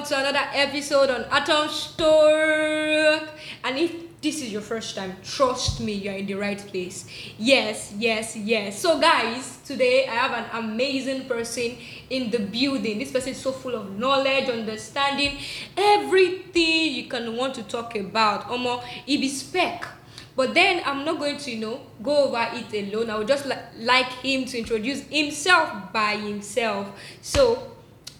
Welcome, to another episode on Atom Story. And if this is your first time, trust me, you're in the right place. Yes, yes, yes. So, guys, today I have an amazing person in the building. This person is so full of knowledge, understanding, everything you can want to talk about. Omo, he be spec. But then I'm not going to, you know, go over it alone. I would just li- like him to introduce himself by himself. So,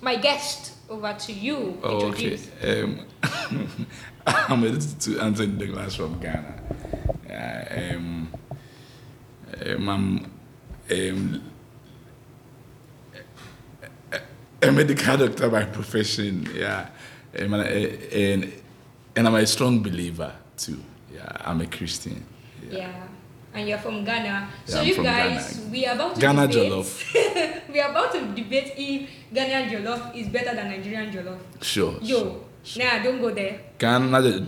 my guest, over to you. Oh, okay. Um, I'm edited to Anthony Douglas from Ghana. Yeah, um, um, I'm um, a, medical doctor by profession. Yeah, um, and, and, and I'm a strong believer too. Yeah, I'm a Christian. Yeah. And you're from Ghana. So you guys, Ghana. we are about to Ghana debate. jollof. we are about to debate if Ghanaian jollof is better than Nigerian jollof. Sure. Yo, sure, sure. nah, don't go there. Ghana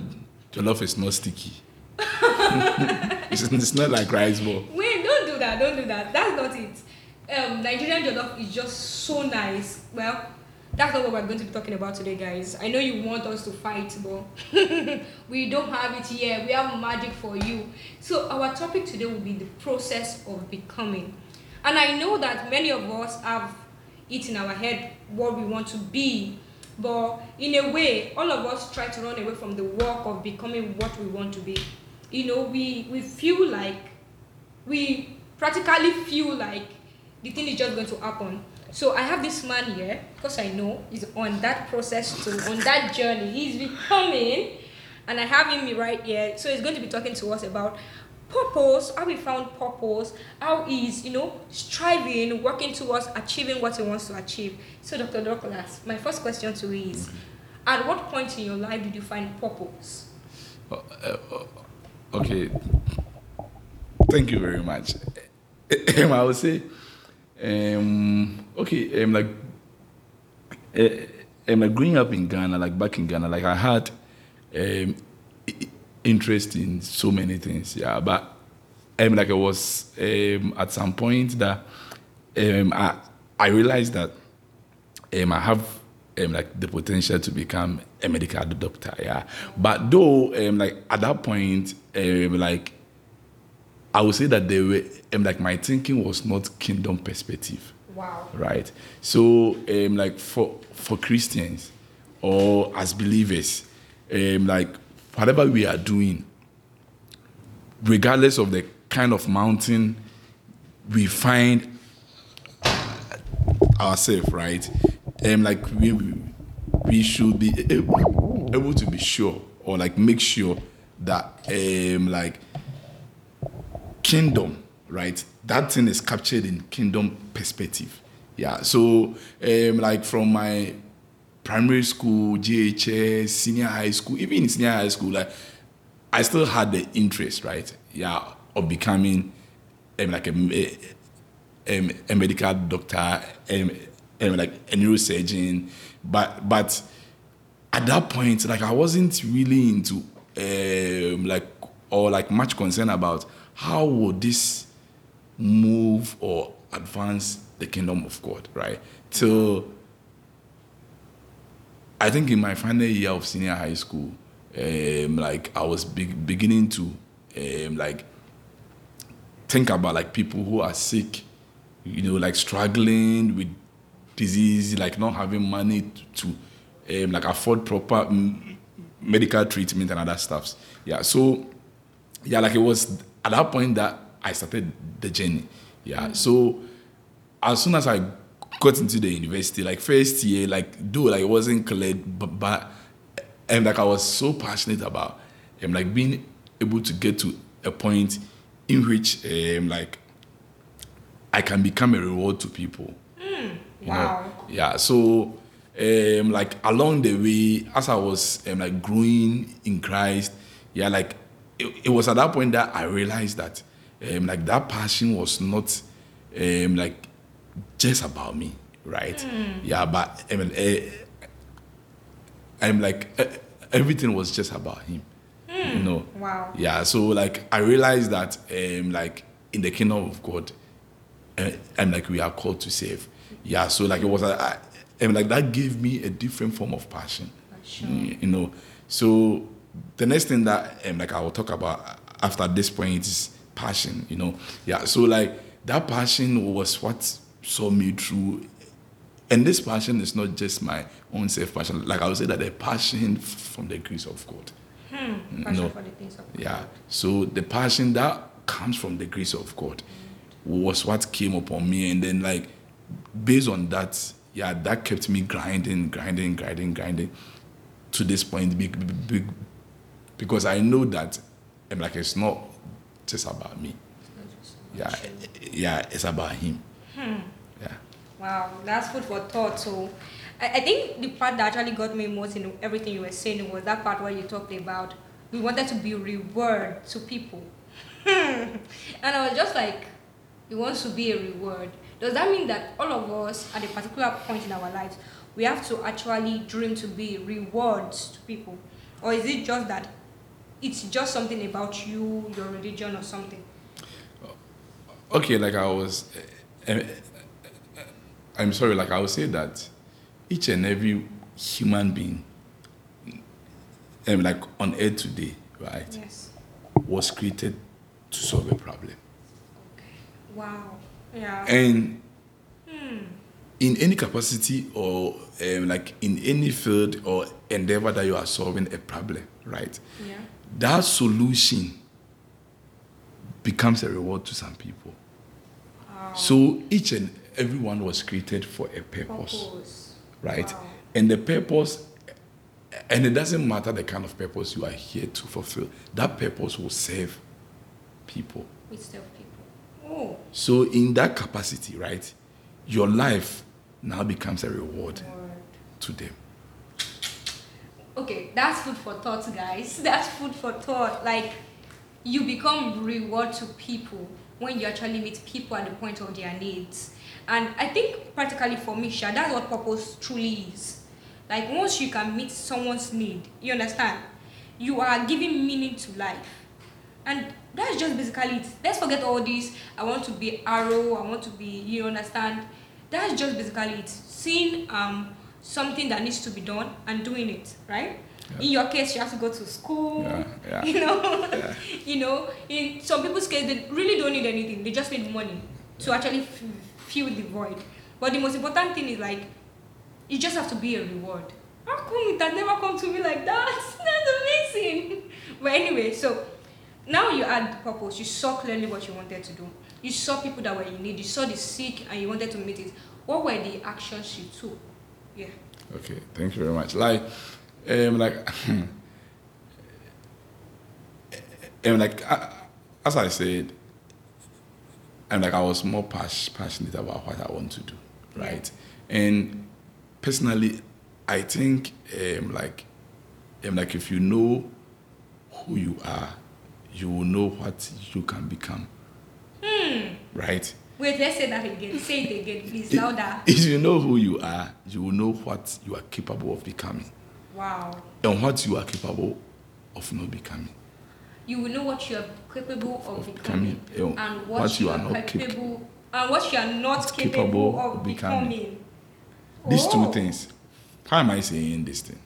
jollof is not sticky. it's, it's not like rice ball. Wait, don't do that. Don't do that. That's not it. Um, Nigerian jollof is just so nice. Well, that's not what we're going to be talking about today, guys. I know you want us to fight, but we don't have it here. We have magic for you. So our topic today will be the process of becoming. And I know that many of us have it in our head what we want to be. But in a way, all of us try to run away from the work of becoming what we want to be. You know, we, we feel like we practically feel like the thing is just going to happen. So I have this man here because I know he's on that process to on that journey. He's becoming, and I have him right here. So he's going to be talking to us about purpose, how he found purpose, how he's you know striving, working towards achieving what he wants to achieve. So Dr. Douglas, my first question to you is, at what point in your life did you find purpose? Uh, uh, okay. Thank you very much. I would say, um, okay, um, like, uh, um, like growing up in Ghana, like back in Ghana, like I had um, interest in so many things, yeah. But um, like I was um, at some point that um, I I realized that um, I have um, like the potential to become a medical doctor, yeah. But though, um, like at that point, um, like I would say that they were um, like my thinking was not kingdom perspective, Wow. right? So, um, like for for Christians or as believers, um, like whatever we are doing, regardless of the kind of mountain we find ourselves, right? Um, like we we should be able, able to be sure or like make sure that um like kingdom, right? That thing is captured in kingdom perspective. Yeah. So um like from my primary school, JHS, senior high school, even in senior high school, like I still had the interest, right? Yeah, of becoming um, like a, a, um, a medical doctor, um, um, like a neurosurgeon. But but at that point, like I wasn't really into um, like or like much concern about how would this move or advance the kingdom of God, right? Till I think in my final year of senior high school, um, like I was be- beginning to um, like think about like people who are sick, you know, like struggling with disease, like not having money to um, like afford proper mm, medical treatment and other stuffs. Yeah, so yeah, like it was at that point that I started the journey. Yeah, so as soon as I got into the university, like first year, like though like it wasn't clear, but, but and like I was so passionate about um, like being able to get to a point in which um, like I can become a reward to people. you Wow. know yeah so um like along the way as i was um, like growing in christ yeah like it, it was at that point that i realized that um like that passion was not um like just about me right? Yeah but I mean, uh, i'm like uh, everything was just about him you know? Wow. yeah so like i realized that um like in the kingdom of god uh, and like we are called to save yeah so like it was I, and like that gave me a different form of passion. you you know? So the next thing that um, like i will talk about after this point is passion you know? Yeah so like that passion was what saw me through and this passion is not just my own self passion like i would say that a passion from the grace of god hmm, mm, Passion no. for the things of yeah. So the passion that comes from the grace of God was what came upon me, and then like based on that, yeah, that kept me grinding, grinding, grinding, grinding to this point. Big, big, big, because I know that, like it's not just about me. Yeah, yeah, it's about Him. Hmm. Yeah. Wow, that's food for thought. So, I, I think the part that actually got me most in everything you were saying was that part where you talked about we wanted to be reward to people, hmm. and I was just like, we want to be a reward. Does that mean that all of us at a particular point in our lives we have to actually dream to be rewards to people, or is it just that it's just something about you, your religion, or something? okay like i was i'm sorry like i would say that each and every human being um, like on earth today right Yes. was created to solve a problem Okay. Wow. Yeah. and in any capacity or um, like in any field or endeavor that you are solving a problem right Yeah. that solution becomes a reward to some people Wow. so each and everyone was created for a purpose Purpose. right? Wow. And the purpose, and it doesn't matter the kind of purpose you are here to fulfill, that purpose will serve people. With self people. Oh. So, in that capacity, right, your life now becomes a reward Word. to them. Okay, that's food for thought, guys. That's food for thought. Like, you become reward to people when you actually meet people at the point of their needs. And I think practically for me, Sha, that's what purpose truly is. Like once you can meet someone's need, you understand, you are giving meaning to life. And that's just basically it. Let's forget all this. I want to be arrow, I want to be, you understand. That's just basically it. Seeing um something that needs to be done and doing it, right? In your case, you have to go to school. Yeah, yeah. You know, you know. In some people's case, they really don't need anything. They just need money to actually f- fill the void. But the most important thing is like, you just have to be a reward. How come it had never come to me like that? That's amazing. But anyway, so now you had the purpose. You saw clearly what you wanted to do. You saw people that were in need. You saw the sick and you wanted to meet it. What were the actions you took? Yeah. Okay, thank you very much. Like, um, like, um, like, uh, as I said, and like I was more pas- passionate about what I want to do, right? And personally, I think, um, like, um, like if you know who you are, you will know what you can become, right? Wait, let's say that again. Say it again, please. Louder. If you know who you are, you will know what you are capable of becoming Wow. and what you are capable of not becoming. You will know what you are capable of Of becoming, becoming, and what, you are, not capable and what you are not capable, capable of becoming. becoming. These Oh. two things. Why am I saying this thing?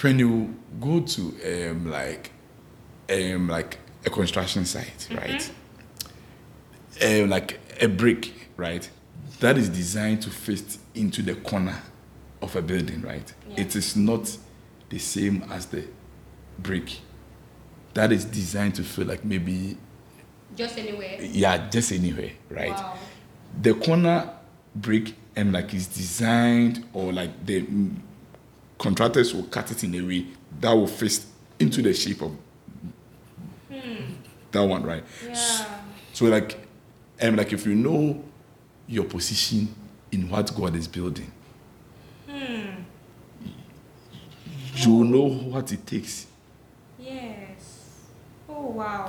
When you go to um, like um, like a construction site, right? Um, like a brick, right? That is designed to fit into the corner of a building, right? Yeah. It is not the same as the brick. That is designed to feel like maybe Just anywhere. yeah, just anywhere, right? Wow. the corner brick and like is designed or like the contractors will cut it in a way that will fit into the shape of hmm. that one right Yeah. so like and like if you know your position in what God is building. Hmm. You know what it takes Yes. Oh wow.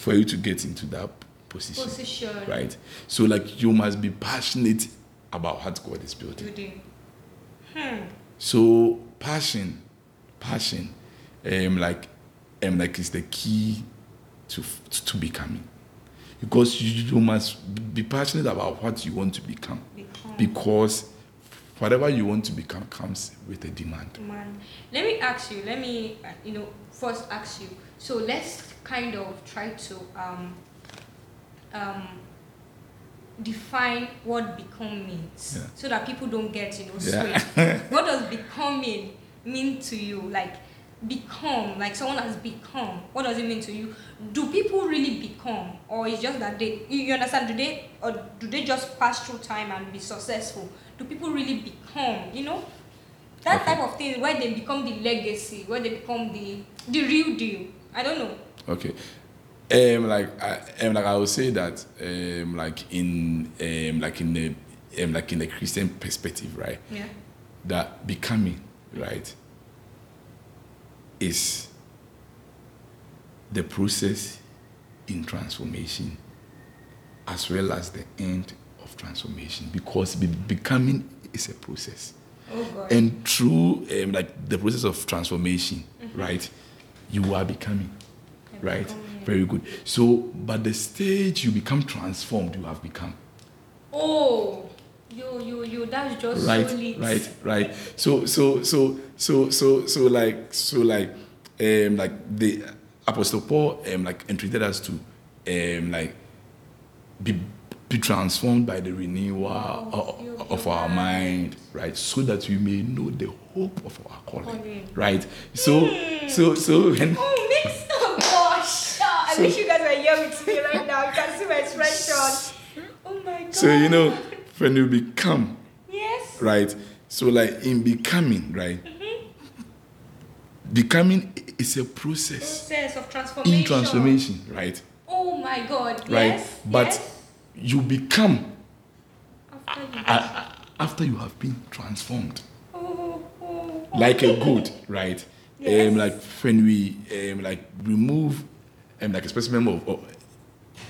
for you to get into that position. Position. Right? So, like, you must be passionate about what God is building. Building. Hmm. So, passion, passion, um, like, um, like, is the key to to becoming, because you, you must be passionate about what you want to become, Become. because whatever you want to become comes with a demand. Man, let me ask you. Let me, uh, you know, first ask you. So let's kind of try to um, um, define what become means, Yeah. so that people don't get you know Yeah. straight. what does becoming mean to you? Like become, like someone has become. What does it mean to you? Do people really become, or is just that they? You, you understand? Do they, or do they just pass through time and be successful? Do people really become? You know, that Okay. type of thing where they become the legacy, where they become the the real deal. I don't know. Okay. Um, like I, um, like I would say that, um, like in, um, like in the, um, like in the Christian perspective, right? Yeah. that becoming, right, is the process in transformation as well as the end of transformation because be- becoming is a process. Oh God. And through um, like the process of transformation, right, you are becoming, Mm-hmm. I right? become, yeah. Very good. So, but the stage you become transformed, you have become. Oh, you you you. That's just right so lit. right right so so so so so so like so like um like the apostle paul um like entreated us to um like be be transformed by the renewal Of of, our mind. right so that we may know the hope of our calling Calling. right so so so when Oh, mix oh gosh. I So- wish you guys were here with me right now. You can see my expression. Oh my God. so you know when you become Yes. right? So like in becoming, right? Mm-hmm. Becoming is a process Process of transformation. in transformation, right? Oh my God. Right. Yes. But yes. You become After you. after you have been transformed, oh, oh, oh. like a good, right? Yes. Um, like when we um, like remove um, like a specimen of of,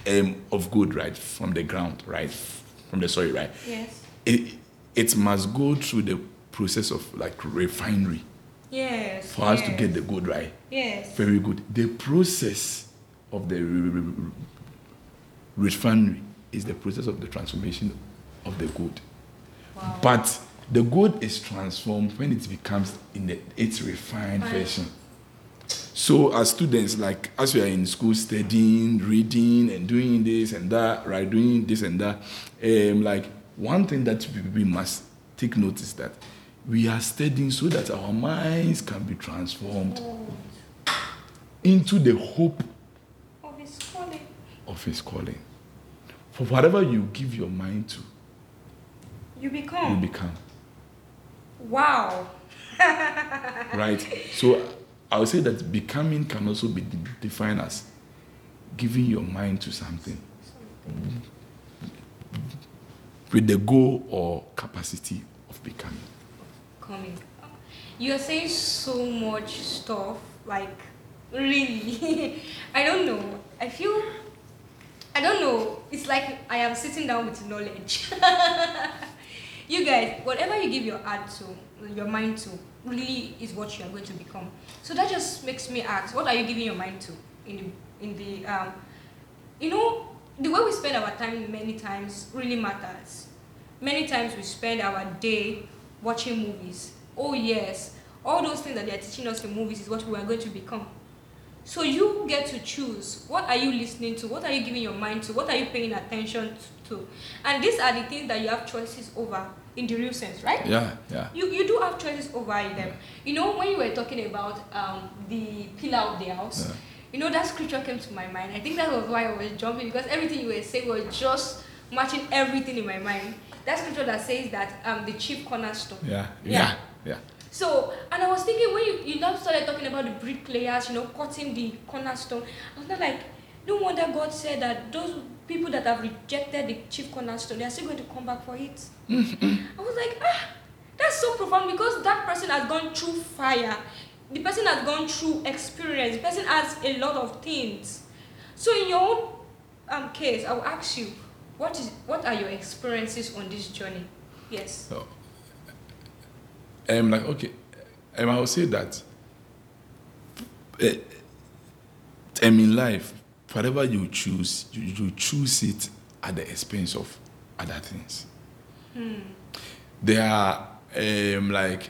um, of good, right, from the ground, right, from the soil, right? Yes. It it must go through the process of like refinery Yes. for us to get the good, right? Yes. Very good. The process of the re- re- re- refinery is the process of the transformation of the good. Wow. But the good is transformed when it becomes in the, its refined Right. version. So as students, like as we are in school studying, reading, and doing this and that, right, doing this and that, um, like one thing that we, must take notice that we are studying so that our minds can be transformed into the hope of his calling. of his calling. For whatever you give your mind to, You become. you become. wow. right? So I would say that becoming can also be de- defined as giving your mind to something with the goal or capacity of becoming. coming. You're saying so much stuff, like really. I don't know. I feel I don't know. It's like I am sitting down with knowledge. you guys, whatever you give your heart to, your mind to, really is what you are going to become. So that just makes me ask, what are you giving your mind to in the in the um you know the way we spend our time many times really matters. Many times we spend our day watching movies. Oh yes, all those things that they are teaching us in movies is what we are going to become. So you get to choose what are you listening to, what are you giving your mind to, what are you paying attention to, and these are the things that you have choices over in the real sense, right? Yeah, yeah. You, you do have choices over them. You know, when you were talking about um, the pillar of the house, Yeah. you know, that scripture came to my mind. I think that was why I was jumping because everything you were saying was just matching everything in my mind. That scripture that says that um, the chief cornerstone. Yeah, Yeah. yeah, yeah. So, and I was thinking when you, you now started talking about the bricklayers, you know, cutting the cornerstone, I was not like, no wonder God said that those people that have rejected the chief cornerstone, they are still going to come back for it. Mm-hmm. I was like, ah, that's so profound because that person has gone through fire. The person has gone through experience. The person has a lot of things. So in your own um, case, I will ask you, what is what are your experiences on this journey? Yes. So, um, like okay, um, I will say that. Uh, um, in life, whatever you choose, you, you choose it at the expense of other things. There are um, like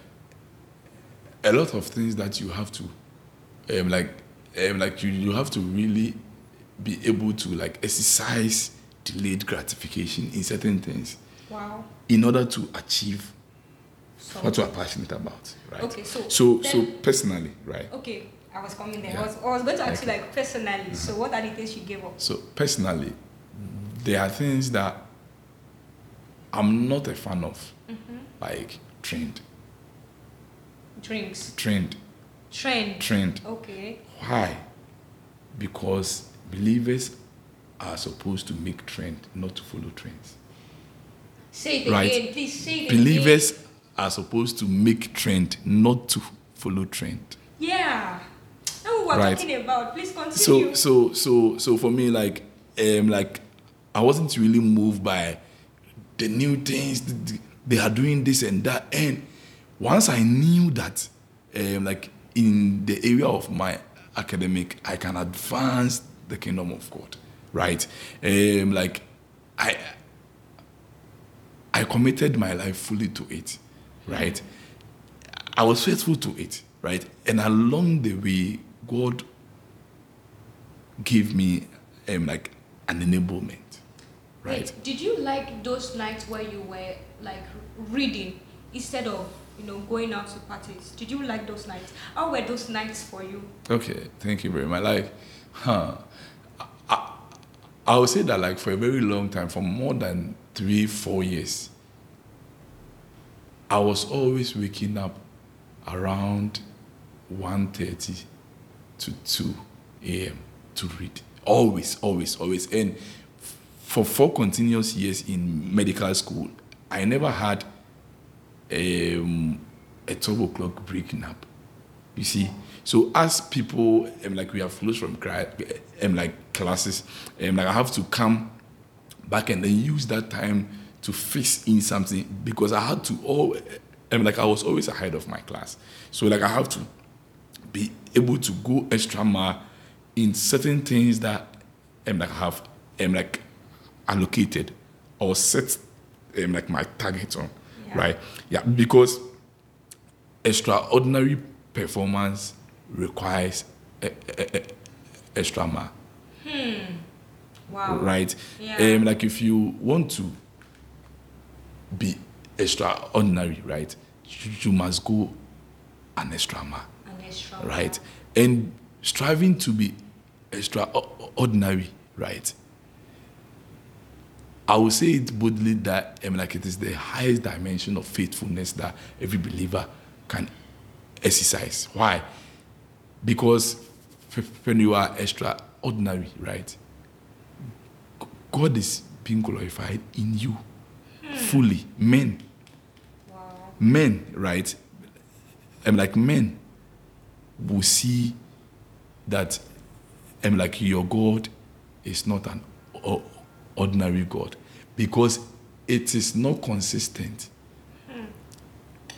a lot of things that you have to, um, like, um, like you, you have to really be able to like exercise delayed gratification in certain things Wow. in order to achieve So, what you are passionate about, right? Okay, so so then- so personally, right? okay, I was coming there. Yeah. I, was, I was going to ask you like personally. So what are the things you gave up? So personally, there are things that I'm not a fan of, Mm-hmm. like trend, Drinks, trend, trend. trend. Okay. Why? Because believers are supposed to make trend, not to follow trends. Say it Right. again, please. Say it Believers are supposed to make trend, not to follow trend. Yeah. That's what we're Right. talking about. Please continue. so so so so for me like um like i wasn't really moved by the new things th- th- they are doing this and that and once i knew that um like in the area of my academic i can advance the kingdom of god right um like i i committed my life fully to it right i was faithful to it right and along the way god gave me um, like an enablement, right? Wait, did you like those nights where you were like reading instead of you know going out to parties? Did you like those nights? How were those nights for you? Okay, thank you very much. Like, huh, I, I, I would say that like for a very long time, for more than three, four years, I was always waking up around 1.30 to 2 a.m. to read. Always, always, always. And for four continuous years in medical school, I never had um, a 12 o'clock breaking up. You see, so as people, um, like we have closed from um, like classes, um, like I have to come back and then use that time to fix in something because I had to all, um, like I was always ahead of my class. So like I have to be able to go extra mile in certain things that um, like I have um, like allocated or set um, like my target on, Yeah. right? Yeah, because extraordinary performance requires a, a, a, extra mile, Wow. right? Yeah. Um, like if you want to be extraordinary, right, you, you must go an extra mile right? And striving to be extraordinary, right? I will say it boldly that I mean, like it is the highest dimension of faithfulness that every believer can exercise. Why? Because when you are extraordinary, right? God is being glorified in you fully. Men, Wow. men, right? I'm like men will see that I'm like your God is not an ordinary God because it is not consistent,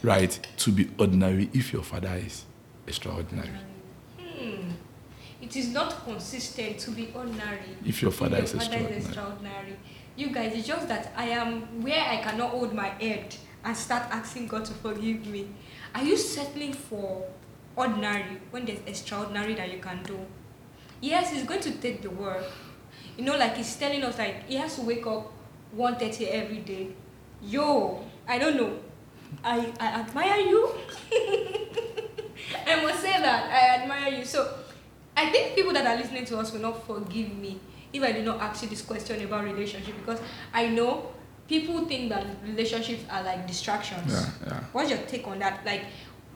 right, to be ordinary if your father is extraordinary. Hmm. Hmm. It is not consistent to be ordinary. If your father Your is father extraordinary. extraordinary. You guys, it's just that I am where I cannot hold my head and start asking God to forgive me. Are you settling for ordinary when there's extraordinary that you can do? Yes, it's going to take the work. You know, like he's telling us like he has to wake up 1.30 every day. Yo, I don't know. I, I admire you. I must say that. I admire you. So I think people that are listening to us will not forgive me if I do not ask you this question about relationship because I know people think that relationships are like distractions. Yeah, yeah. What's your take on that? Like,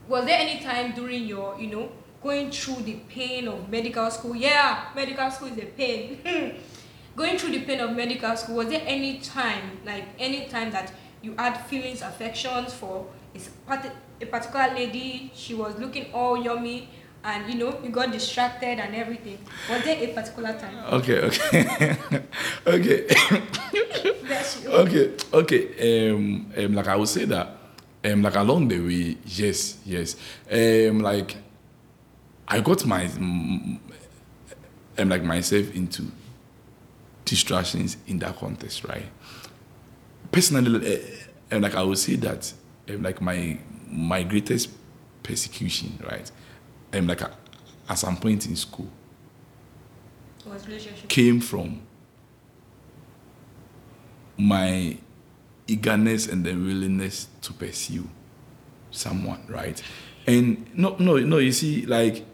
was there any time during your, you know, going through the pain of medical school? Yeah, medical school is a pain. going through the pain of medical school, was there any time, like any time that you had feelings, affections for a, a particular lady? She was looking all yummy, and you know you got distracted and everything. Was there a particular time? Okay, okay, okay, okay, okay. Um, um, like I would say that, um, like along the way, yes, yes. Um, like I got my, um, like myself into distractions in that context, right? Personally, uh, um, like I would say that, um, like my my greatest persecution, right? Um, like a, at some point in school came from my eagerness and the willingness to pursue someone, right? And no, no, no, you see, like,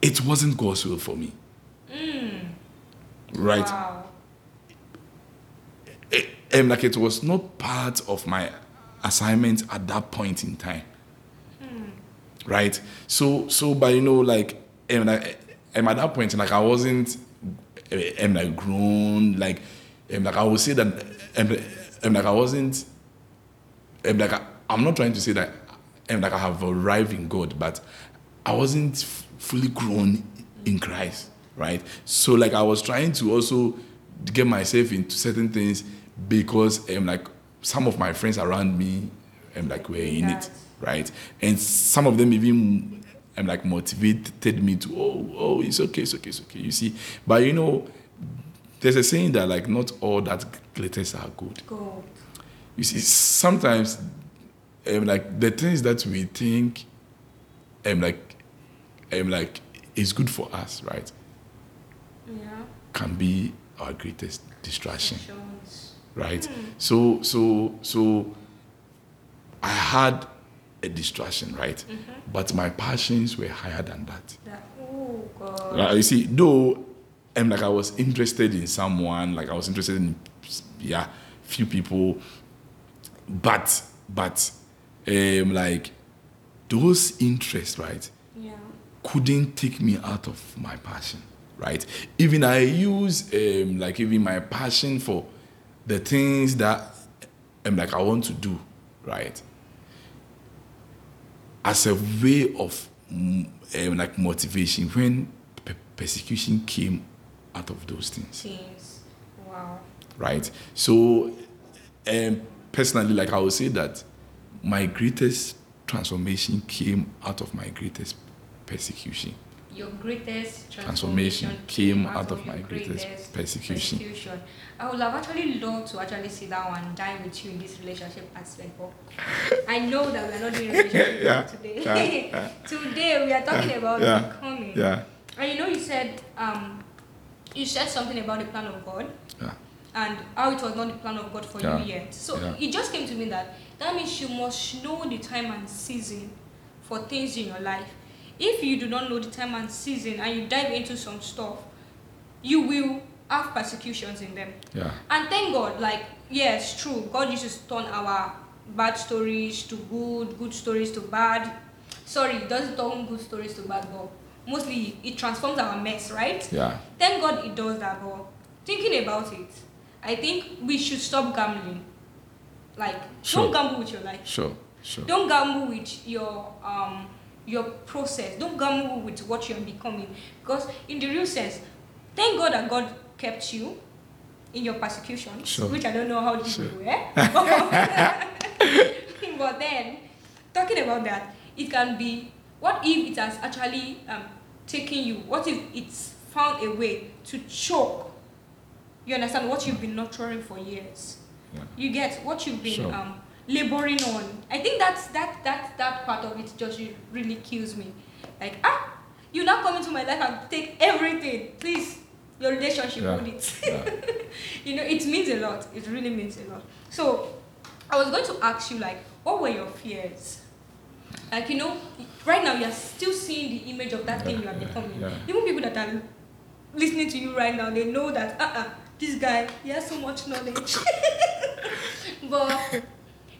it wasn't God's will for me. Mm. Right? Wow. It- and like, it was not part of my assignment at that point in time. Right? So, so, but you know, like, and like, and at that point, like, I wasn't, I'm like, grown, like, and like, I would say that, and, and like, I wasn't, and like, I, I'm not trying to say that, and like, I have arrived in God, but I wasn't f- fully grown in Christ, right? So, like, I was trying to also get myself into certain things because, um, like, some of my friends around me, um, like, were in it. Right? And some of them even um, like motivated me to, oh, oh, it's okay, it's okay, it's okay. You see, but you know, there's a saying that like not all that glitters are good. Gold. You see, sometimes um, like the things that we think um, like um, like is good for us, right, Yeah. can be our greatest distraction. Right? So so so I had a distraction, right? But my passions were higher than that. That. Oh God. Right? You see, though um, like I was interested in someone, like I was interested in yeah, few people, but but um like those interests, right? Yeah. couldn't take me out of my passion, right? Even I use um, like even my passion for the things that um, like I want to do, right? As a way of um, like motivation when pe- persecution came out of those things, Teams. Wow. right? So, um, personally, like I would say that my greatest transformation came out of my greatest persecution. Your greatest Transformation transformation came out of my greatest persecution. persecution. I would have actually loved to actually sit down and dine with you in this relationship aspect, but I know that we are not doing relationship Yeah, today. yeah, yeah. today we are talking about becoming. Yeah, And you know, you said um, you said something about the plan of God yeah, and how it was not the plan of God for you yet. So it just came to me that that means you must know the time and season for things in your life. If you do not know the time and season and you dive into some stuff, you will have persecutions in them. yeah, And thank God, like, yes, true, God uses to turn our bad stories to good, good stories to bad. Sorry, it doesn't turn good stories to bad, but mostly it transforms our mess, right? yeah, Thank God it does that, but thinking about it, I think we should stop gambling. Like, Sure. don't gamble with your life. sure, sure. Don't gamble with your um your process. Don't gamble with what you're becoming. Because in the real sense, thank God that God kept you in your persecution, Sure. which I don't know how the Sure. people were. but then, talking about that, it can be what if it has actually um, taken you? What if it's found a way to choke? You understand what you've been nurturing for years. Yeah. You get what you've been Sure. um, laboring on. I think that's that that that part of it just really kills me. Like ah, you now come into my life and take everything. Please, your relationship Yeah. with it. Yeah. you know, it means a lot. It really means a lot. So, I was going to ask you like, what were your fears? Like you know, right now you are still seeing the image of that thing you are Yeah, becoming. yeah. Even people that are listening to you right now, they know that uh uh this guy he has so much knowledge. but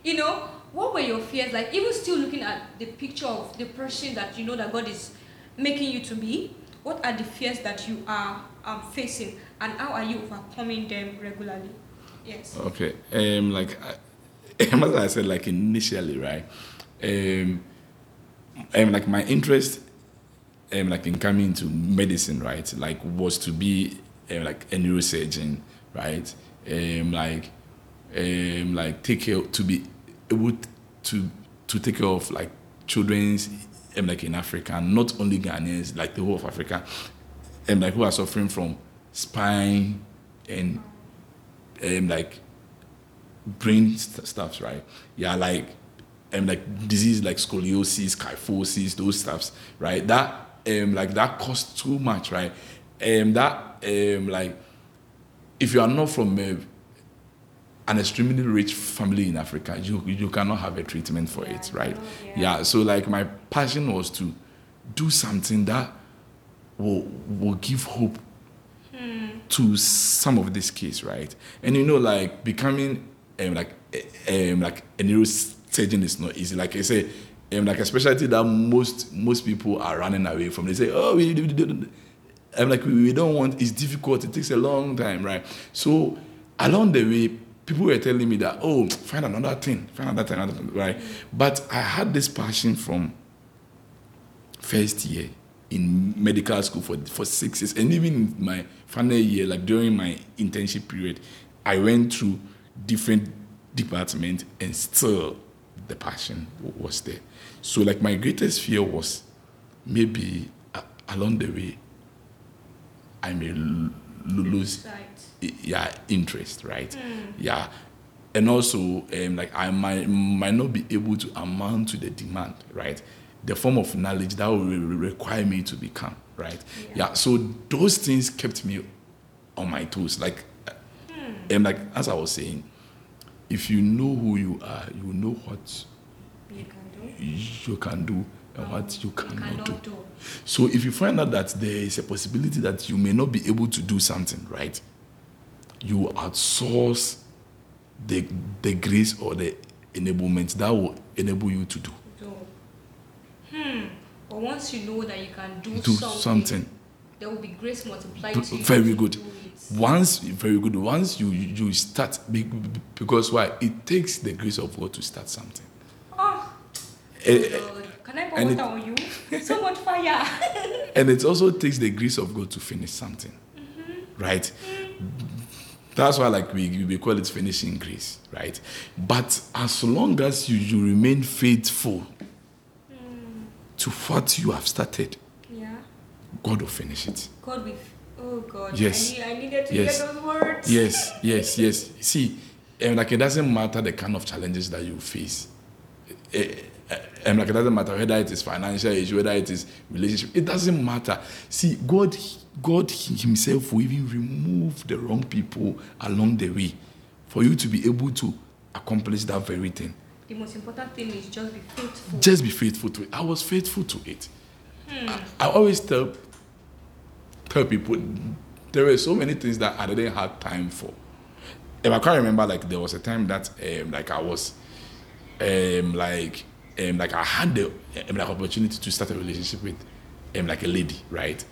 you know, what were your fears like? Even still looking at the picture of the person that you know that God is making you to be, what are the fears that you are um, facing, and how are you overcoming them regularly? Yes. Okay. Um, like, I, as I said, like initially, right? Um, um, like my interest, um, like in coming into medicine, right? Like was to be um, like a neurosurgeon, right? Um, like, um, like take care to be able to to take care of like children's um, like in Africa, not only Ghanaians, like the whole of Africa, and like who are suffering from spine and um, like brain st- stuffs, right? Yeah, like um, like disease like scoliosis, kyphosis, those stuffs, right? That um, like that costs too much, right? Um, that um, like if you are not from a, an extremely rich family in Africa, you you cannot have a treatment for Yeah, it, right? yeah. yeah. So like my passion was to do something that will will give hope to some of these kids, right? And you know, like becoming um, like eh, um, like a neurosurgeon is not easy. Like I say, um, like a specialty that most most people are running away from. They say, oh, we, we, we, I'm like we, we don't want. It's difficult. It takes a long time, right? So along the way, people were telling me that, oh, find another thing, find another thing, another thing, right? But I had this passion from first year in medical school for, for six years. And even in my final year, like during my internship period, I went through different departments and still the passion was there. So like my greatest fear was maybe uh, along the way, I may l- lo- lose Right. Yeah interest right? Yeah. And also um, like i might might not be able to amount to the demand right? The form of knowledge that will require me to become right? Yeah, so those things kept me on my toes. Like uh, and like as i was saying if you know who you are you know what You can do. you can do and what you You cannot do. cannot do. so if you find out that there is a possibility that you may not be able to do something, right? You outsource the the grace or the enablement that will enable you to do do. Hmm. But once you know that you can do, do something, something. there will be grace multiplied Do- to you. very good. it. Once very good. Once you you start be- be- because why it takes the grace of God to start something. Oh, Eh, eh, Can I pour water on you? So much fire. and it also takes the grace of God to finish something, right? That's why, like we we call it finishing grace, right? But as long as you you remain faithful to what you have started, yeah. God will finish it. God with. Oh God. Yes. I, need, I needed to Yes. hear those words. Yes, yes, yes. See, and like it doesn't matter the kind of challenges that you face. Eh, And like it doesn't matter whether it is financial issue, whether it is relationship. It doesn't matter. See, God, God Himself will even remove the wrong people along the way, for you to be able to accomplish that very thing. The most important thing is just be faithful. Just be faithful to it. I was faithful to it. I, I always tell tell people there were so many things that I didn't have time for. If I can't remember, like there was a time that um, like I was um, like um, like I had the um, like opportunity to start a relationship with um, like a lady, right?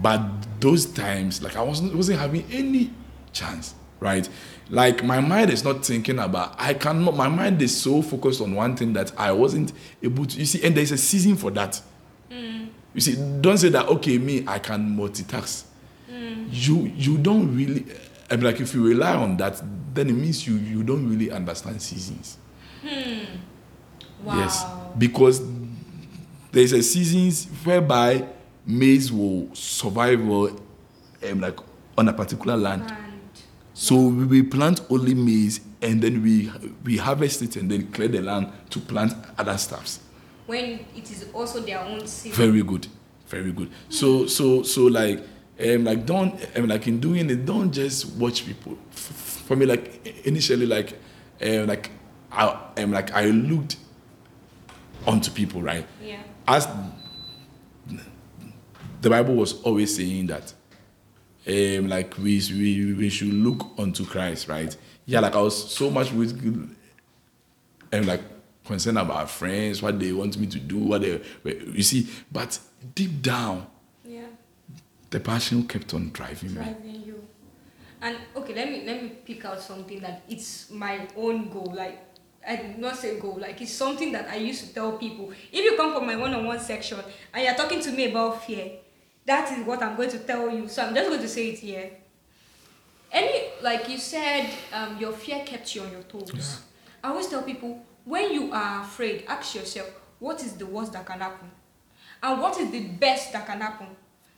But those times, like I wasn't wasn't having any chance, right? Like my mind is not thinking about. I cannot. My mind is so focused on one thing that I wasn't able to. You see, and there's a season for that. You see, don't say that. Okay, me, I can multitask. You you don't really. I'm like if you rely on that, then it means you you don't really understand seasons. Wow. Yes, because there's a seasons whereby maize will survive um, like on a particular land. And So we, we plant only maize and then we we harvest it and then clear the land to plant other stuffs. when it is also their own season. Very good, very good. So so so like um like don't um, like in doing it, don't just watch people. For me, like initially, like um, like I um, like I looked onto people, right? Yeah. as the Bible was always saying that, um, like we, we we should look unto Christ, right? Yeah, like I was so much with, and like concerned about friends, what they want me to do, what they, you see. But deep down, Yeah. the passion kept on driving me. driving you. And okay, let me let me pick out something that it's my own goal. Like I did not say goal, like it's something that I used to tell people. If you come from my one-on-one section and you're talking to me about fear, that is what I'm going to tell you. So I'm just going to say it here. Any like you said, um, your fear kept you on your toes. I always tell people when you are afraid, ask yourself, what is the worst that can happen? And what is the best that can happen?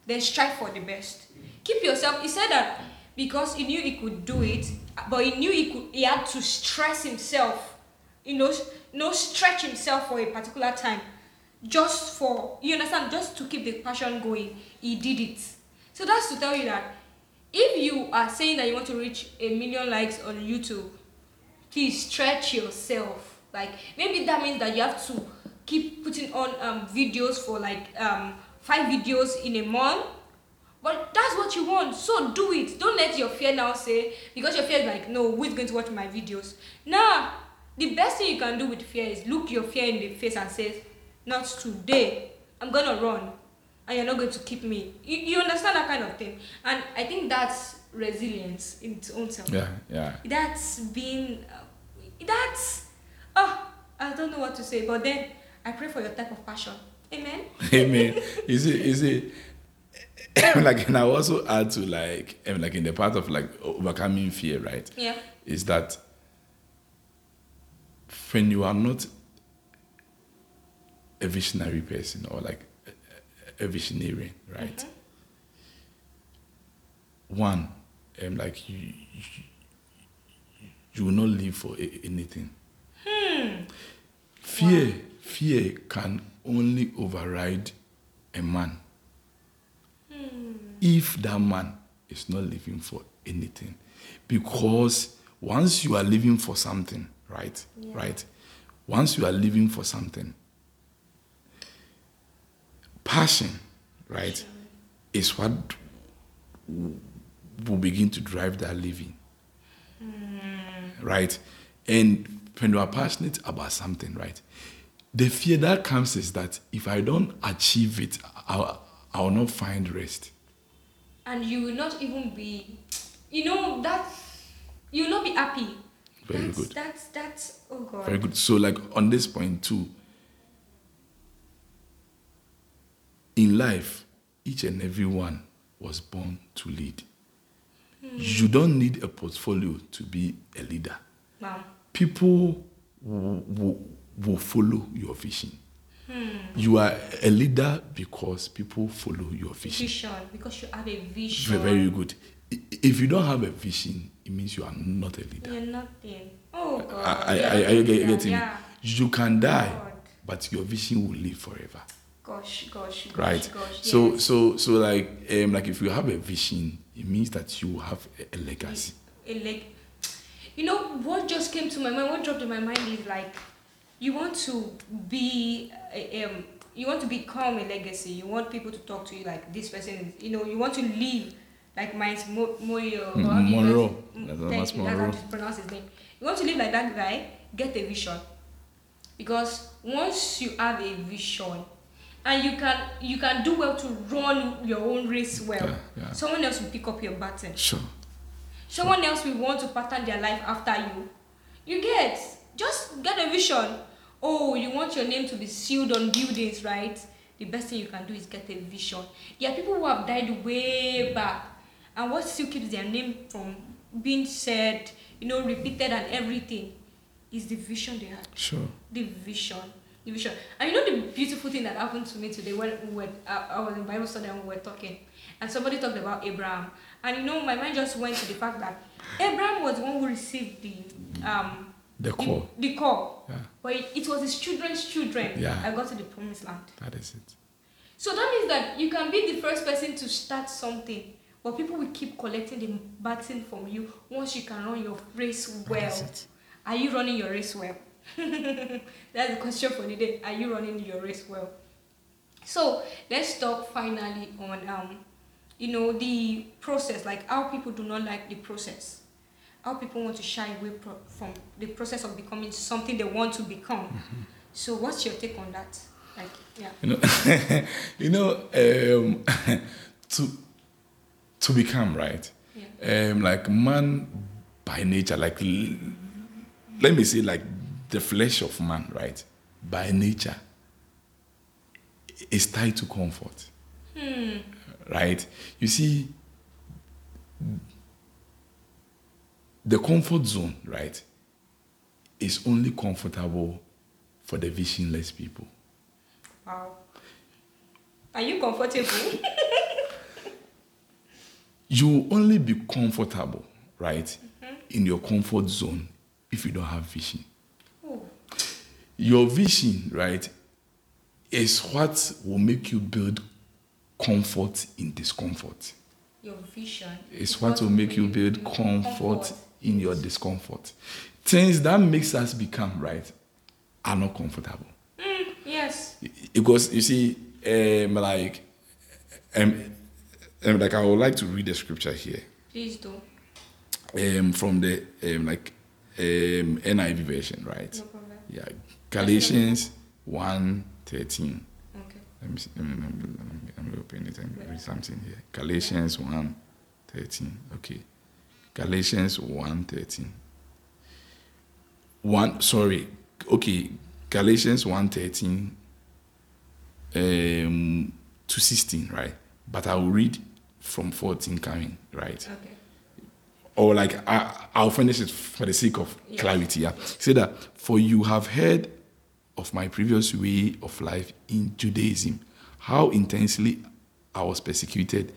Then strive for the best. Keep yourself. He said that because he knew he could do it, but he knew he could. He had to stress himself, you know, know, stretch himself for a particular time, just for you understand, just to keep the passion going. He did it. So that's to tell you that if you are saying that you want to reach a million likes on YouTube, please stretch yourself like maybe that means that you have to keep putting on um, videos for like um, five videos in a month but that's what you want so do it don't let your fear now say because your fear is like no who's going to watch my videos nah the best thing you can do with fear is look your fear in the face and say not today. I'm gonna run and you're not going to keep me. You, you understand that kind of thing? And i think that's resilience in its own self. Yeah, yeah. that's been uh, that's oh i don't know what to say but then i pray for your type of passion. Amen? Amen. is it is it like, and I also add to like, like in the part of like overcoming fear, right? yeah. Is that when you are not a visionary person or like a, a visionary, right? Mm-hmm. One, um, like you, you, you will not live for a- anything. Hmm. Fear, fear can only override a man hmm. if that man is not living for anything. Because once you are living for something, right? Yeah. Right? Once you are living for something, passion, right, is what will begin to drive that living. Mm. Right? And when you are passionate about something, right, the fear that comes is that if I don't achieve it, I'll, I'll not find rest. and you will not even be you know that you will not be happy Very that's, good. that's that's oh god Very good. So, like on this point too, in life, each and every one was born to lead. Hmm. You don't need a portfolio to be a leader. wow People will, will, will follow your vision. Hmm. You are a leader because people follow your vision. vision because you have a vision Very, very good. If you don't have a vision, it means you are not a leader. you're nothing oh god I, I, I, I get, getting yeah You can die, God. but your vision will live forever. gosh gosh gosh Right. gosh So, yes. so, so, like, um, like, if you have a vision, it means that you have a, a legacy. a leg. You know what just came to my mind? What dropped in my mind is like, you want to be, um, you want to become a legacy. You want people to talk to you like this person. Is, you know, you want to live like Myles Mo- Moyo. Mm, how do you Munroe. mm, That's. That's how to pronounce his name. You want to live like that guy. Get a vision. Because once you have a vision, and you can you can do well to run your own race well. Yeah, yeah. Someone else will pick up your baton Sure. someone else will want to pattern their life after you you get just get a vision oh you want your name to be sealed on buildings right the best thing you can do is get a vision there are people who have died way back and what still keeps their name from being said you know repeated and everything is the vision they had Sure. the vision the vision and you know the beautiful thing that happened to me today when we were I, I was in bible study and we were talking and somebody talked about abraham and you know my mind just went to the fact that abraham was the one who received the um The call. the, the call Yeah. but it, it was his children's children Yeah. i got to the promised land That is it. so that means that you can be the first person to start something but people will keep collecting the baton from you once you can run your race well. are you running your race well? That's the question for the day. Are you running your race well? So let's talk finally on um you know the process like how people do not like the process. How people want to shy away pro- from the process of becoming something they want to become. So what's your take on that? Like yeah. You know, you know, um, to to become, right? Um, like man by nature, like let me say, like the flesh of man, right? By nature, is tied to comfort, right? You see, the comfort zone, right, is only comfortable for the visionless people. Wow. Are you comfortable? you will only be comfortable, right, in your comfort zone if you don't have vision. oh, Your vision, right, is what will make you build comfort in discomfort. your vision. is what will make you build comfort in your discomfort. Things that makes us become right are not comfortable. Yes. Because you see, um, like, um, um, like I would like to read the scripture here. Please do. um, from the um, like um, NIV version, right? No problem. Yeah, Galatians 1 13. Okay. Let me, see, let, me, let, me, let, me, open it and read something here. Galatians 1 13. Okay. Galatians 1 13. 1, sorry. Okay. Galatians 1 13 um, to 16, right? But I will read from 14 coming, right? Okay. or like I, I'll finish it for the sake of Yeah. clarity. Yeah, say that for you have heard of my previous way of life in Judaism, how intensely I was persecuted.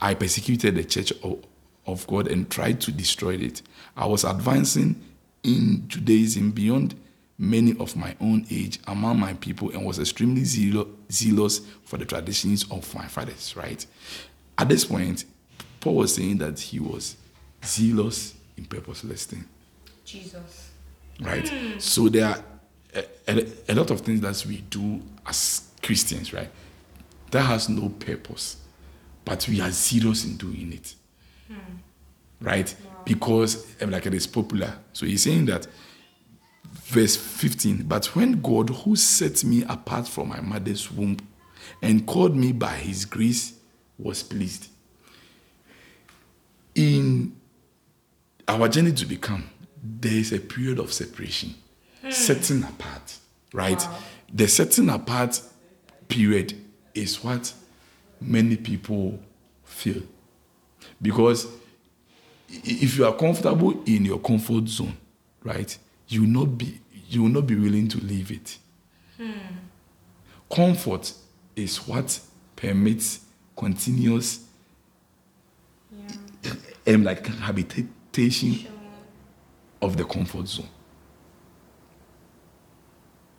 I persecuted the church of, of God and tried to destroy it. I was advancing in Judaism beyond many of my own age among my people and was extremely zealo- zealous for the traditions of my fathers, right? At this point, Paul was saying that he was zealous in purposeless things Jesus. right? So there are a, a, a lot of things that we do as Christians, right? That has no purpose, but we are zealous in doing it, right? Because um, like it is popular. So he's saying that verse 15 but when god who set me apart from my mother's womb and called me by his grace was pleased in our journey to become, there is a period of separation, hmm. setting apart, right? The setting apart period is what many people feel. Because if you are comfortable in your comfort zone, right, you will not be you will not be willing to leave it. Comfort is what permits continuous Yeah. um, like habitation of the comfort zone.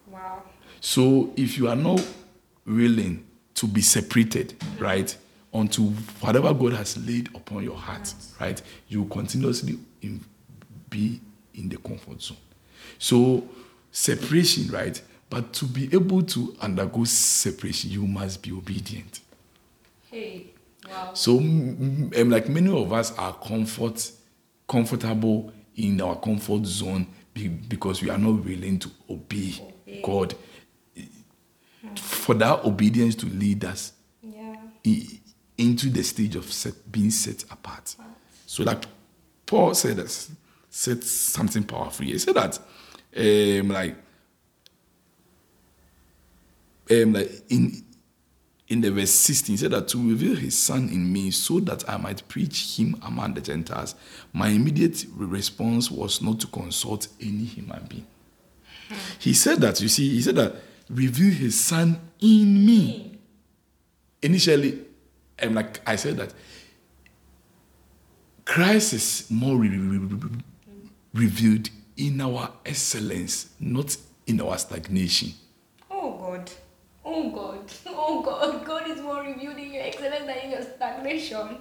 Wow. So if you are not willing to be separated, right, unto whatever God has laid upon your heart, right, you continuously in, be in the comfort zone. So separation, right, but to be able to undergo separation, you must be obedient. Hey. Wow. So, um, like many of us are comfort, comfortable in our comfort zone be- because we are not willing to obey, Obey. God for that obedience to lead us Yeah. i- into the stage of set, being set apart. So, like Paul said, us, said something powerful. He said that, um, like, um, like in in the verse 16, he said that to reveal his son in me so that I might preach him among the Gentiles. My immediate response was not to consult any human being. He said that, you see, he said that reveal his son in me. Initially, um, like I said that Christ is more re- re- re- revealed in our excellence, not in our stagnation. Oh God. Oh God. Oh God. God is more revealed in your excellence than in your stagnation.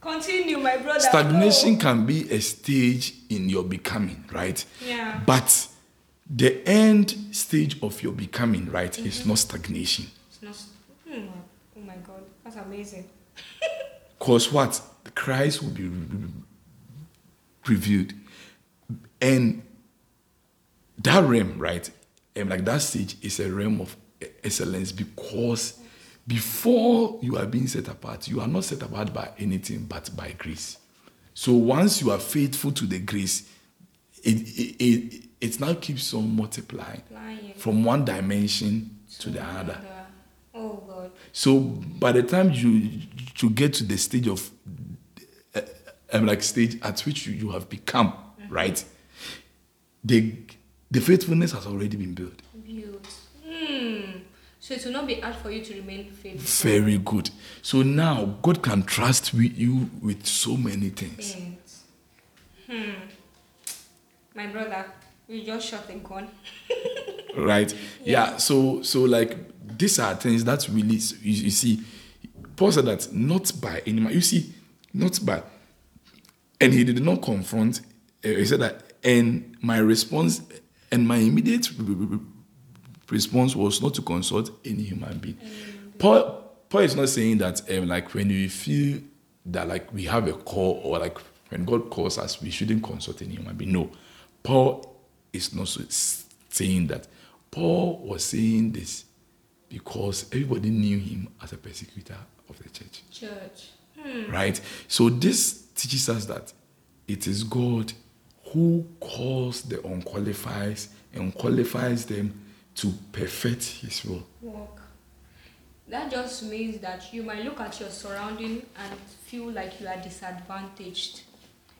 Continue, my brother. Stagnation Go. can be a stage in your becoming, right? Yeah. But the end stage of your becoming, right, is not stagnation. It's not. Hmm. Oh my God. That's amazing. Because what? Christ will be re- re- revealed. And that realm, right? And like that stage is a realm of excellence because before you are being set apart, you are not set apart by anything but by grace. So once you are faithful to the grace, it it, it, it now keeps on multiplying Lying. from one dimension to the other. Oh God. So by the time you you get to the stage of uh, um, like stage at which you, you have become, right? The the faithfulness has already been built. Built. Hmm. So it will not be hard for you to remain faithful. Very good. So now God can trust with you with so many things. Things. Hmm. My brother, you just shot a gun. right yeah so so like these are things that really you, you see paul said that not by any man you see not by and he did not confront uh, he said that and my response and my immediate response was not to consult any human being. Paul paul is not saying that um, like when you feel that like we have a call or like when god calls us we shouldn't consult any human being. No. Paul is not saying that. Paul was saying this because everybody knew him as a persecutor of the church. Church. right? So this teaches us that it is God who calls the unqualified and qualifies them to perfect His will. Work. That just means that you might look at your surrounding and feel like you are disadvantaged.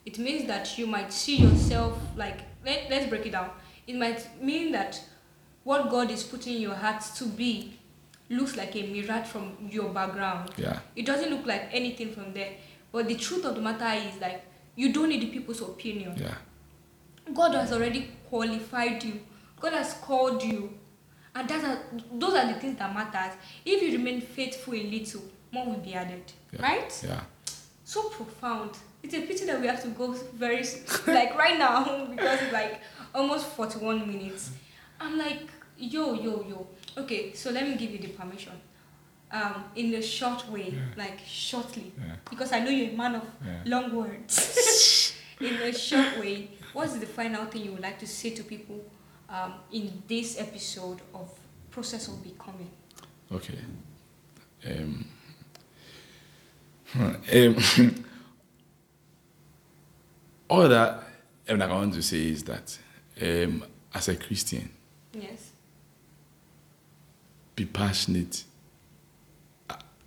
It means that you might see yourself like let, let's break it down. It might mean that what God is putting in your heart to be looks like a mirage from your background. Yeah, It doesn't look like anything from there. But the truth of the matter is like you don't need the people's opinion. yeah, God has already qualified you. God has called you. And that are, those are the things that matters. If you remain faithful a little, more will be added. yeah. Right? Yeah, So profound. It's a pity that we have to go very, like right now, because it's like almost 41 minutes. I'm like, yo, yo, yo. Okay, so let me give you the permission. Um, in a short way, like shortly, Yeah. because I know you're a man of Yeah. long words. in a short way, what's the final thing you would like to say to people um, in this episode of Process of Becoming? okay. Um, um, all that like I want to say is that um, as a Christian, Yes. be passionate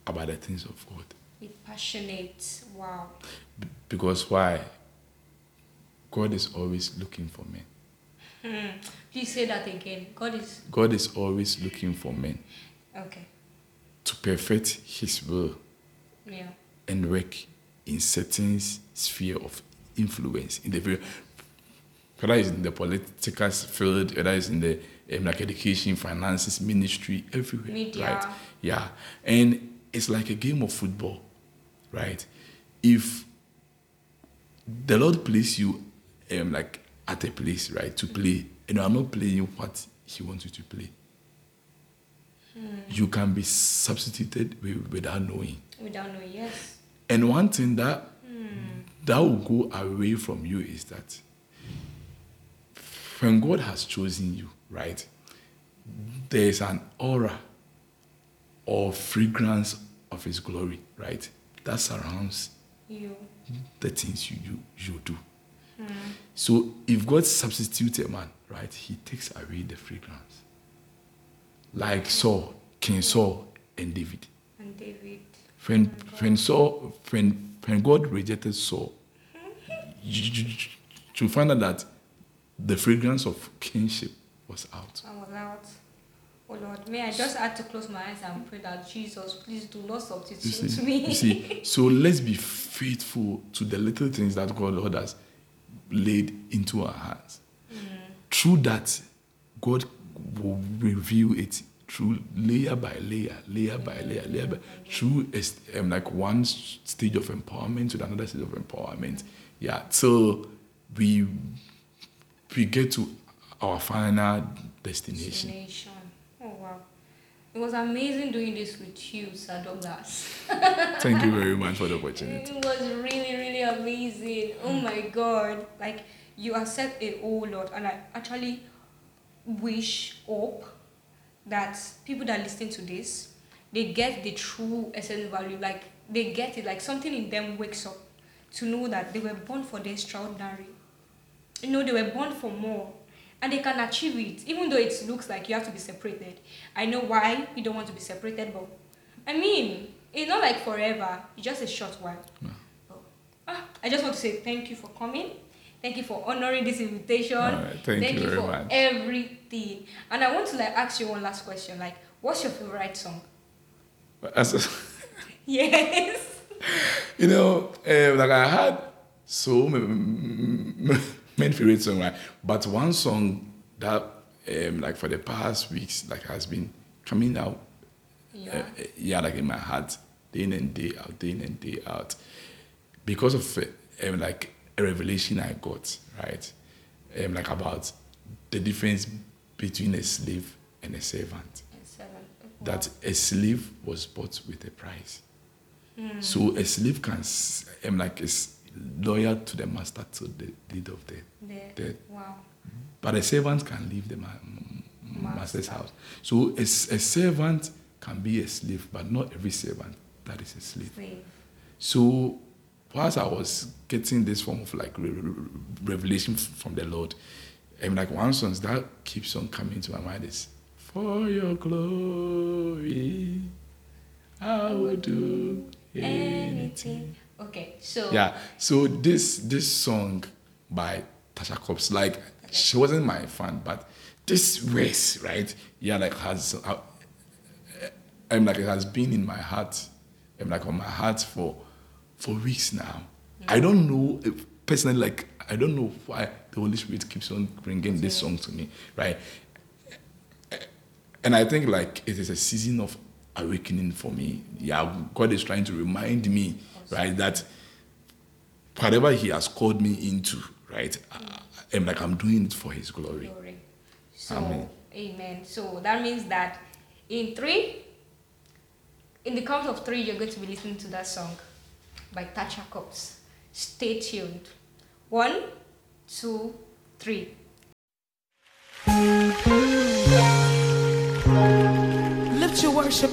about the things of God. Be passionate. Wow. B- Because why? God is always looking for men. Hmm. Please say that again. God is God is always looking for men okay. to perfect His will Yeah. and work in certain sphere of influence in the very whether it's in the political field, whether it's in the um, like education, finances, ministry, everywhere. Media. Right? Yeah. And it's like a game of football, right? If the Lord place you um, like at a place, right, to play, and I'm not playing what He wants you to play, you can be substituted wi- without knowing. Without knowing, yes. And one thing that that will go away from you is that when God has chosen you, right, there is an aura or fragrance of His glory, right, that surrounds You. the things you you, you do. So if God substitutes a man, right, He takes away the fragrance, like Saul, King Saul, and David. And David. When oh when Saul when when God rejected Saul, you, you, you find out that the fragrance of kingship was out. I was out. Oh Lord, may I just had to close my eyes and pray that Jesus, please do not You substitute see, me. you see. So let's be faithful to the little things that God Lord has laid into our hands. Through that, God will reveal it through layer by layer, layer by layer, layer by through um, like one stage of empowerment to another stage of empowerment. Yeah, till we we get to our final destination. Destination. It was amazing doing this with you, Sir Douglas. Thank you very much for the opportunity. It was really, really amazing. Oh my god. Like you have said a whole lot and I actually wish hope that people that listen to this they get the true essence value. Like they get it. Like something in them wakes up to know that they were born for the extraordinary. You know, they were born for more. And they can achieve it, even though it looks like you have to be separated. I know why you don't want to be separated, but I mean, it's not like forever. It's just a short while. Oh. Ah, I just want to say thank you for coming. Thank you for honoring this invitation. Right, thank you very for much. everything. And I want to like ask you one last question. Like, what's your favorite song? Yes. you know, um, like I had so many, many favorite songs, right? But one song that, um, like for the past weeks, like has been coming out, Yeah. uh, yeah, like in my heart, day in and day out, day in and day out, because of uh, um, like a revelation I got, right? Um, like about the difference between a slave and a servant. Seven. That a slave was bought with a price. So a slave can, um, like, is loyal to the master to the deed of death. Wow. But a servant can leave the ma- m- master's house. So a servant can be a slave, but not every servant that is a slave. Slave. So, whilst I was getting this form of like re- re- revelation from the Lord, and like one song that keeps on coming to my mind is For your glory, I will do anything. Okay. So. Yeah. So this this song by Tasha Cobbs, like she wasn't my fan, but this verse, right? Yeah, like has uh, I'm like it has been in my heart. I'm like on my heart for for weeks now. I don't know if, personally, like I don't know why the Holy Spirit keeps on bringing this song to me, right? And I think like it is a season of awakening for me. Yeah, God is trying to remind me, right, that whatever He has called me into, right, uh, I, am like I'm doing it for His glory. Glory. So, Amen. amen. So that means that in three, in the count of three, you're going to be listening to that song by Tasha Cobbs. Stay tuned. One, two, three. Lift your worship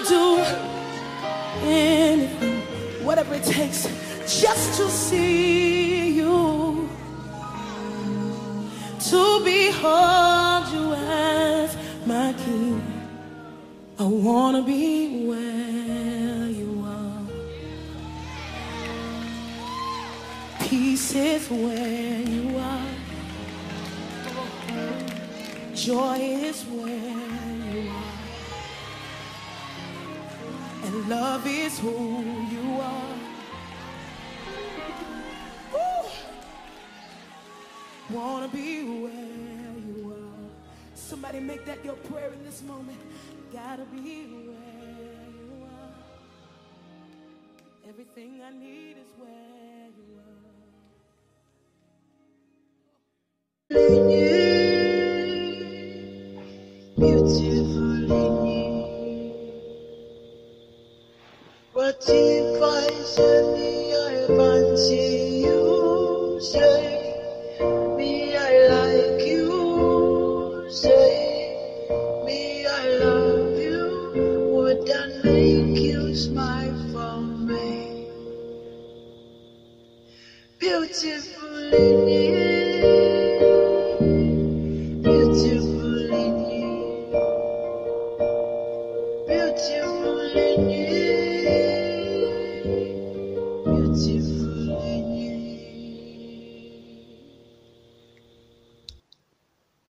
I'll do anything, whatever it takes, just to see you, to behold you as my king. I want to be where you are. Peace is where you are. Joy is Love is who you are. Wanna be where you are. Somebody make that your prayer in this moment. Gotta be where you are. Everything I need is where you are. You beautifully. Devices.